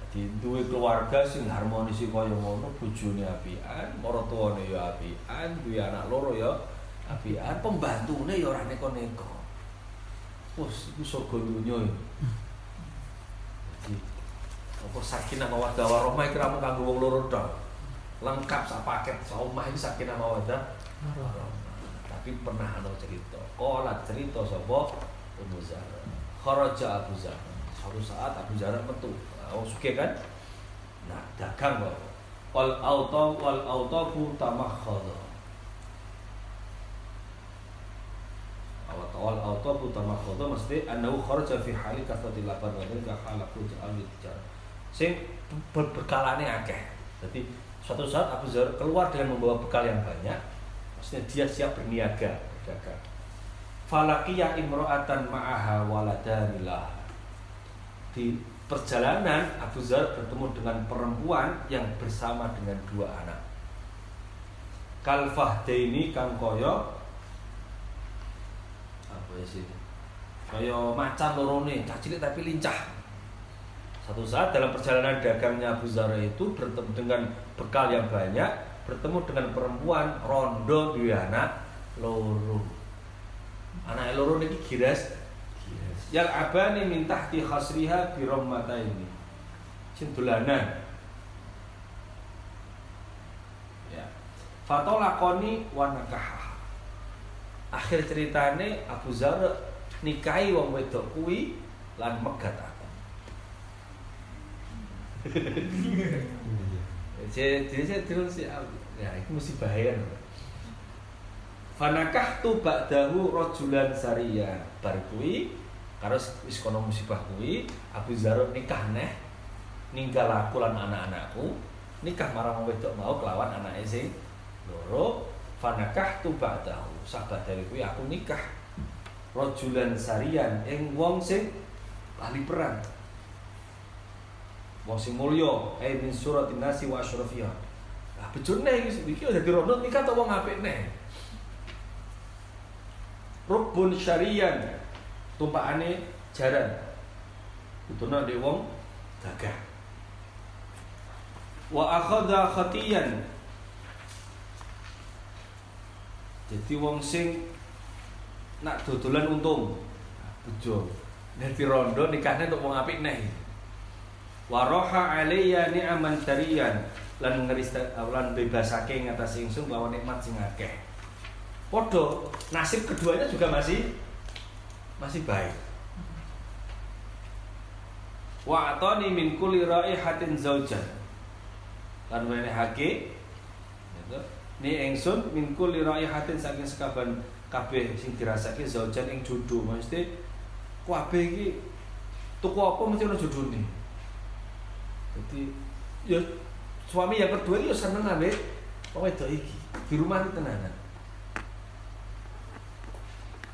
Jadi duwe keluarga sing harmonis kaya ngono, bojone apian, maratuwane ya apian, duwe anak loro ya apian, pembantune ya ora neko-neko. Wes iku surga dunya ya. Jadi apa sakinah mawaddah warahmah iki ramu kanggo wong loro tok. Lengkap sak paket sak omah iki sakinah mawaddah. Tapi pernah ana cerita, qala cerita sapa Ummu Zara. Kharaja Abu Zara. Suatu saat Abu Zara metu. Oh suke kan? Nah, dagang kok. Wal auto wal autobu tamakhadha. Awat wal autobu tamakhadha mesti annahu kharaja fi hali kasratil labar wa dzalika halaku ja'al tijar. Sing bekalane akeh. Jadi suatu saat Abu Zar keluar dengan membawa bekal yang banyak. Maksudnya dia siap berniaga, berdagang. Falaqiya imra'atan ma'aha waladanilah. Di perjalanan Abu Zar bertemu dengan perempuan yang bersama dengan dua anak. Kalfahdaini kang koyo ya? Koyo macan lorone, cah cilik tapi lincah. Satu saat dalam perjalanan dagangnya Abu Zar itu bertemu dengan bekal yang banyak, bertemu dengan perempuan rondo dua anak loro. Anak loro niki giras yang abani min tahti khasriha bi mata ini cintulanan ya fatolakoni wa nakahah akhir ceritane Abu Zar nikahi wong wedok kuwi lan megat aku. Jadi jadi terus ya itu mesti bahaya. Fanakah tu ba'dahu rojulan sariya? Bar kuwi karo wis kono musibah kuwi Abu Zar nikah neh ninggal aku lan anak-anakku nikah marang wong wedok mau kelawan anake sing loro fanakah tu ba'dahu. Sabat dari kuwi aku nikah. Rojulan sarian ing wong sing ahli perang wong sing mulya eh min suratin nasi wa asyrafiyah lah bejone iki iki dadi rondo nikah to wong apik neh rukbun syarian tumpakane jaran. Utuna de wong gagah. Wa akhadha khatiyan jadi wong sing nak dodolan untung bejo dadi rondo nikahnya untuk wong apik neh Waroha alayya ni'aman tariyan lan ngeris lan bebasake ngatasi ingsun bahwa nikmat sing akeh. Padha nasib keduanya juga masih masih baik. Wa atani min kulli raihatin zaujan. Lan wenehake. Ni ingsun min kulli raihatin saking sekaban kabeh sing dirasake zaujan ing jodoh. Mesti kabeh iki tuku apa mesti ono jodone. Jadi ya suami yang kedua ini ya seneng ambek wong wedok iki. Di rumah iki tenanan.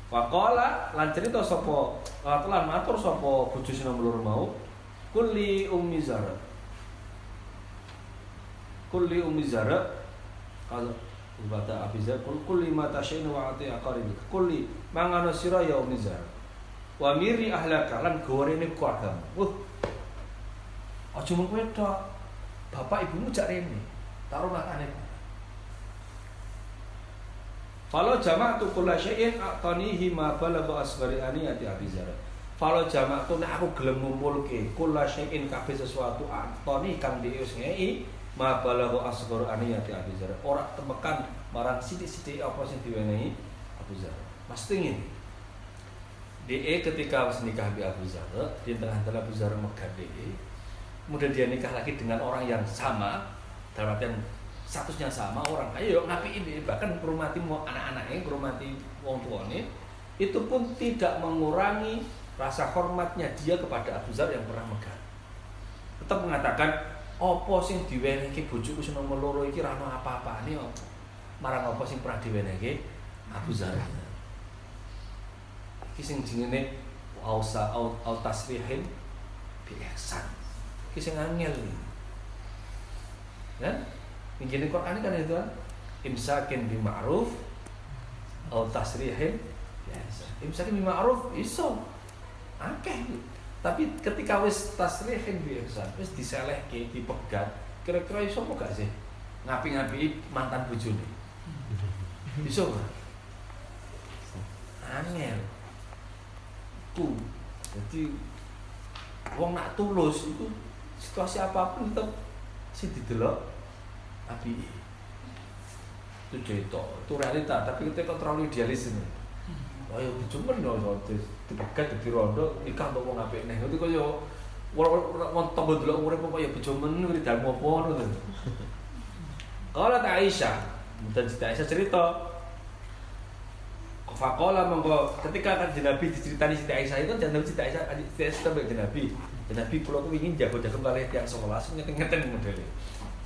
Waqala lan cerita sapa lan matur sapa bojo sing nomor mau kulli ummi zara. Kulli ummi zara kalau Ubata Abi Zar kul kulli ma tasyainu wa ati aqaribik. Kulli mangano sira ya ummi zara. Wa miri ahlaka lan gorene keluargamu. Wah. Aja mung kowe tok. Bapak ibumu jak rene. Taruh makane. Kalau jamak tu kula syai'in a'tanihi ma balagha asghari aniyati Abi. Kalau jamak tu nek aku gelem ngumpulke kula syai'in kabeh sesuatu a'tani kang dius ngei ma balagha asghari aniyati Abi Zar. Ora temekan marang sithik-sithik apa sing diwenehi Abu Zar. Mesti ngene. DE ketika harus nikah di Abu Zar, di tengah-tengah Abu Zar megah DE, kemudian dia nikah lagi dengan orang yang sama, dalam artian statusnya sama orang kaya yuk ngapi ini bahkan kurmati mau anak-anaknya kurmati wong tuane itu pun tidak mengurangi rasa hormatnya dia kepada Abu Zar yang pernah megah tetap mengatakan opo sing diwenehke bojoku sing nomor loro iki ra ono apa-apane opo marang opo sing pernah diwenehke Abu Zar iki sing jenenge ausa au, au tasrihin bi ihsan. Iki sing angel kan Mungkin Quran kan itu kan? Imsakin bi ma'ruf atau tasrihin biasa. Imsakin bi ma'ruf iso. Akeh. Tapi ketika wis tasrihin bi ihsan, wis diselehke, dipegat, kira-kira iso apa gak sih? Ngapi-ngapi mantan bojone. Iso gak? Angel. Ku. Jadi wong nak tulus itu situasi apa pun tetap sih didelok api itu cerita itu realita tapi kita kok terlalu idealis ini ayo cuma no dipegat di rondo nikah mau ngapain nih itu kok yo? Wong tambah dulu umurnya kok ya bejomen di dalam apa ngono kalau tak Aisyah dan Siti Aisyah cerita Fakola monggo ketika kan Nabi diceritani Siti Aisyah itu jangan Siti Aisyah Siti Aisyah sampai Nabi. Nabi pulau tuh ingin jago-jago kalian tiang sekolah ngeten-ngeten modelnya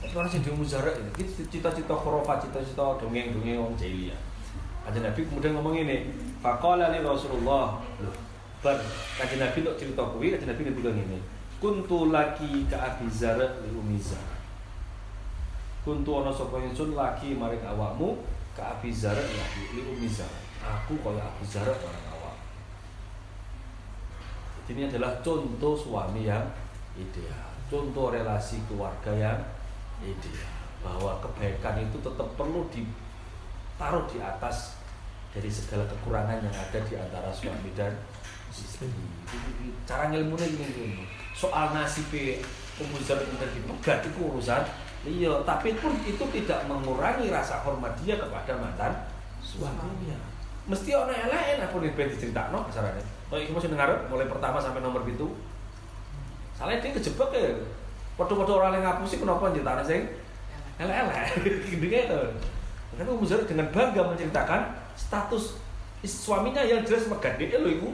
Orang sing dhewe muzarak iki cita-cita khurafat, cita-cita dongeng-dongeng wong jahiliyah. Kanjeng Nabi kemudian ngomong ini, faqala li Rasulullah. Bar kanjeng Nabi untuk cerita kuwi, kanjeng Nabi ngendika ngene. Kuntu laki ka Abi Zar li Ummi Zar. Kuntu ana sapa ingsun laki maring awakmu ka Abi Zar li Zar. Aku kaya Abi Zar marang awak. Ini adalah contoh suami yang ideal, contoh relasi keluarga yang ideal bahwa kebaikan itu tetap perlu ditaruh di atas dari segala kekurangan yang ada di antara suami dan istri. Cara ngilmunya ini soal nasib umuzar itu dipegat itu urusan. Iya tapi pun itu tidak mengurangi rasa hormat dia kepada mantan suaminya. Mesti orang yang lain apa nih pengen diceritakan masalahnya kalau itu masih dengar mulai pertama sampai nomor itu salah dia kejebak ya. Foto-foto orang yang ngapusi kenapa ceritakan sih? Elek-elek, *laughs* gitu gitu. Tapi Ummu Zara dengan bangga menceritakan status suaminya yang jelas megat dia loh ibu.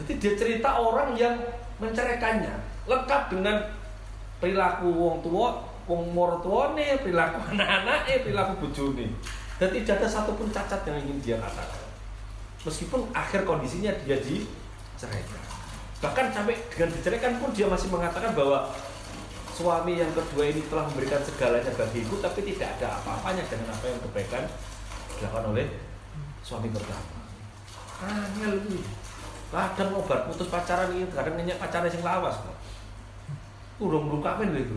Jadi dia cerita orang yang menceraikannya, lengkap dengan perilaku wong tua, wong mortuone, perilaku *laughs* anak-anaknya, perilaku bojone. Dan tidak ada satupun cacat yang ingin dia katakan. Meskipun akhir kondisinya dia diceraikan. Bahkan sampai dengan diceraikan pun dia masih mengatakan bahwa suami yang kedua ini telah memberikan segalanya bagiku tapi tidak ada apa-apanya dengan apa yang kebaikan dilakukan oleh suami pertama. Angel ini. Kadang obat putus pacaran ini kadang nanya pacaran yang lawas kok. Urung urung kawin lho itu.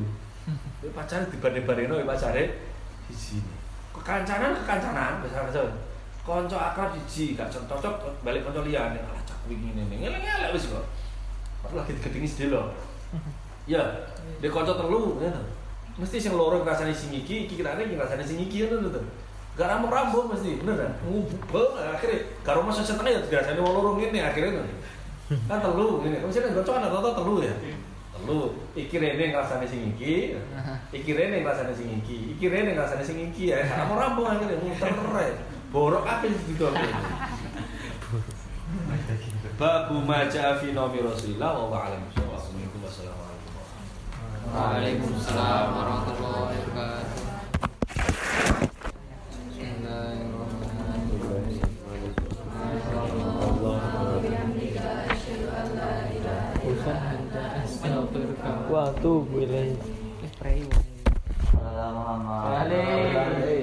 Pacaran dibanding-bandingno pacare di sini. Kekancanan kekancanan besar-besar. Konco akrab siji gak cocok balik konco liyane. Alah cak wingi ngene. Ngeleng-elek wis kok. Padahal lagi digedingi sedih loh. Ya, dia kocok telu ngono. Mesti sing loro ngrasani sing iki, iki kirane iki ngrasani sing iki ngono to. Gak rambung-rambung mesti, bener kan? Ngubeng akhirnya karo mas setengah ya dirasani wong loro ngene akhirnya. Kan telu ngene. Mesti kan gocok kan rata telu ya. Telu. Iki rene ngrasani sing iki, iki rene ngrasani sing iki, iki rene ngrasani sing iki ya. Rambung-rambung akhirnya muter ae. Borok apa sing didol. Babu ma ja'a fi naumi Rasulillah wa a'lam bissawab. Assalamualaikum warahmatullahi wabarakatuh. Waalaikumsalam warahmatullahi wabarakatuh. Bismillahirrahmanirrahim. Wa atubu ilaih. Balik.